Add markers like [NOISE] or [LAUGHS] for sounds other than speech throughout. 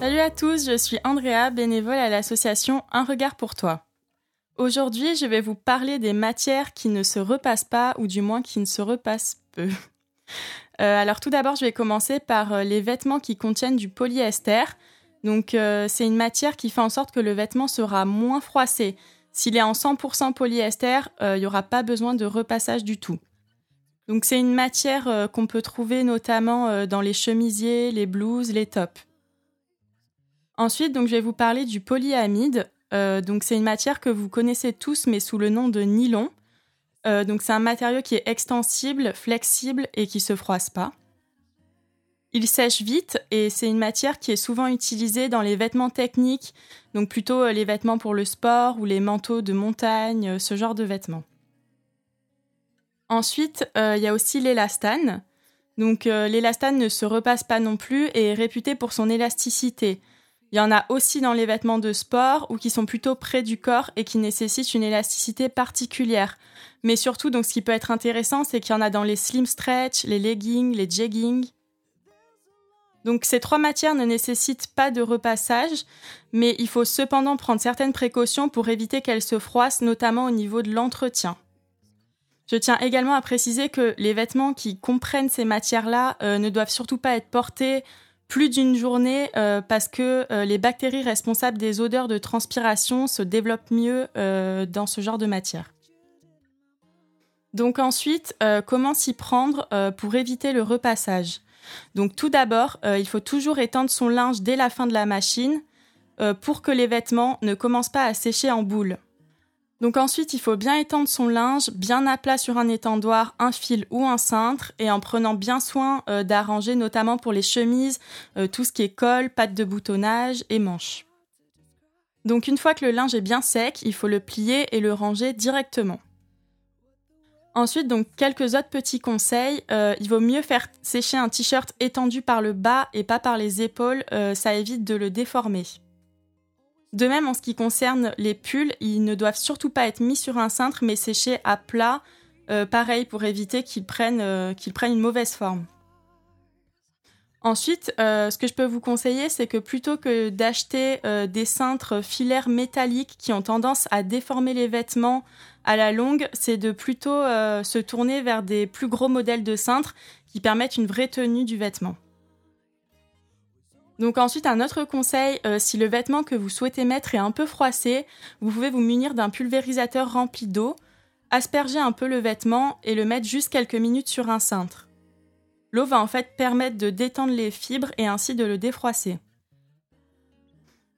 Salut à tous, je suis Andrea, bénévole à l'association Un regard pour toi. Aujourd'hui, je vais vous parler des matières qui ne se repassent pas, ou du moins qui ne se repassent peu. [LAUGHS] Euh, alors tout d'abord, je vais commencer par euh, les vêtements qui contiennent du polyester. Donc euh, c'est une matière qui fait en sorte que le vêtement sera moins froissé. S'il est en 100% polyester, il n'y aura pas besoin de repassage du tout. Donc c'est une matière qu'on peut trouver notamment dans les chemisiers, les blouses, les tops. Ensuite, donc, je vais vous parler du polyamide. Euh, donc, c'est une matière que vous connaissez tous, mais sous le nom de nylon. Euh, donc, c'est un matériau qui est extensible, flexible et qui se froisse pas. Il sèche vite et c'est une matière qui est souvent utilisée dans les vêtements techniques, donc plutôt euh, les vêtements pour le sport ou les manteaux de montagne, ce genre de vêtements. Ensuite, il y a aussi l'élastane. Donc l'élastane ne se repasse pas non plus et est réputé pour son élasticité. Il y en a aussi dans les vêtements de sport ou qui sont plutôt près du corps et qui nécessitent une élasticité particulière. Mais surtout, donc, ce qui peut être intéressant, c'est qu'il y en a dans les slim stretch, les leggings, les jeggings. Donc ces trois matières ne nécessitent pas de repassage, mais il faut cependant prendre certaines précautions pour éviter qu'elles se froissent, notamment au niveau de l'entretien. Je tiens également à préciser que les vêtements qui comprennent ces matières-là euh, ne doivent surtout pas être portés plus d'une journée euh, parce que euh, les bactéries responsables des odeurs de transpiration se développent mieux euh, dans ce genre de matière. Donc ensuite, comment s'y prendre pour éviter le repassage? Donc tout d'abord, il faut toujours étendre son linge dès la fin de la machine pour que les vêtements ne commencent pas à sécher en boule. Donc ensuite, il faut bien étendre son linge, bien à plat sur un étendoir, un fil ou un cintre, et en prenant bien soin euh, d'arranger notamment pour les chemises euh, tout ce qui est col, pattes de boutonnage et manches. Donc une fois que le linge est bien sec, il faut le plier et le ranger directement. Ensuite, donc quelques autres petits conseils. Euh, il vaut mieux faire sécher un t-shirt étendu par le bas et pas par les épaules, ça évite de le déformer. De même, en ce qui concerne les pulls, ils ne doivent surtout pas être mis sur un cintre, mais séchés à plat, euh, pareil, pour éviter qu'ils prennent, euh, qu'ils prennent une mauvaise forme. Ensuite, euh, ce que je peux vous conseiller, c'est que plutôt que d'acheter des cintres filaires métalliques qui ont tendance à déformer les vêtements à la longue, c'est de plutôt se tourner vers des plus gros modèles de cintres qui permettent une vraie tenue du vêtement. Donc ensuite, un autre conseil, euh, si le vêtement que vous souhaitez mettre est un peu froissé, vous pouvez vous munir d'un pulvérisateur rempli d'eau, asperger un peu le vêtement et le mettre juste quelques minutes sur un cintre. L'eau va en fait permettre de détendre les fibres et ainsi de le défroisser.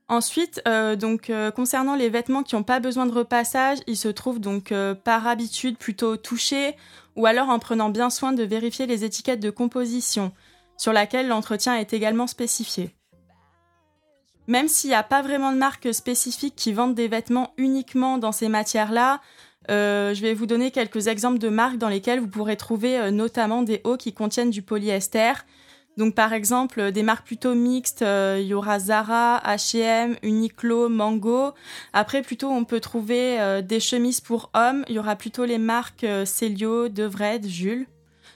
Ensuite, euh, donc euh, concernant les vêtements qui n'ont pas besoin de repassage, ils se trouvent donc par habitude plutôt touchés ou alors en prenant bien soin de vérifier les étiquettes de composition sur laquelle l'entretien est également spécifié. Même s'il n'y a pas vraiment de marques spécifiques qui vendent des vêtements uniquement dans ces matières-là, euh, je vais vous donner quelques exemples de marques dans lesquelles vous pourrez trouver euh, notamment des hauts qui contiennent du polyester. Donc par exemple des marques plutôt mixtes, euh, il y aura Zara, H&M, Uniqlo, Mango. Après plutôt on peut trouver des chemises pour hommes, il y aura plutôt les marques Celio, Devred, Jules.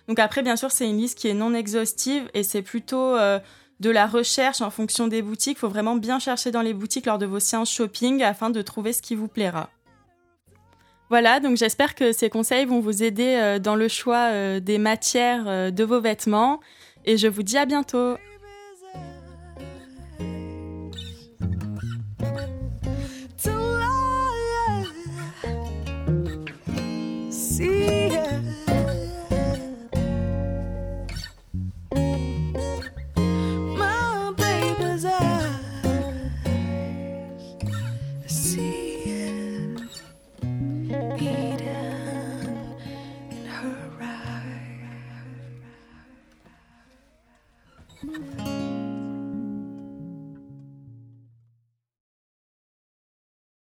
Donc après, bien sûr, c'est une liste qui est non exhaustive et c'est plutôt euh, de la recherche en fonction des boutiques. Il faut vraiment bien chercher dans les boutiques lors de vos séances shopping afin de trouver ce qui vous plaira. Voilà, donc j'espère que ces conseils vont vous aider euh, dans le choix euh, des matières de vos vêtements et je vous dis à bientôt.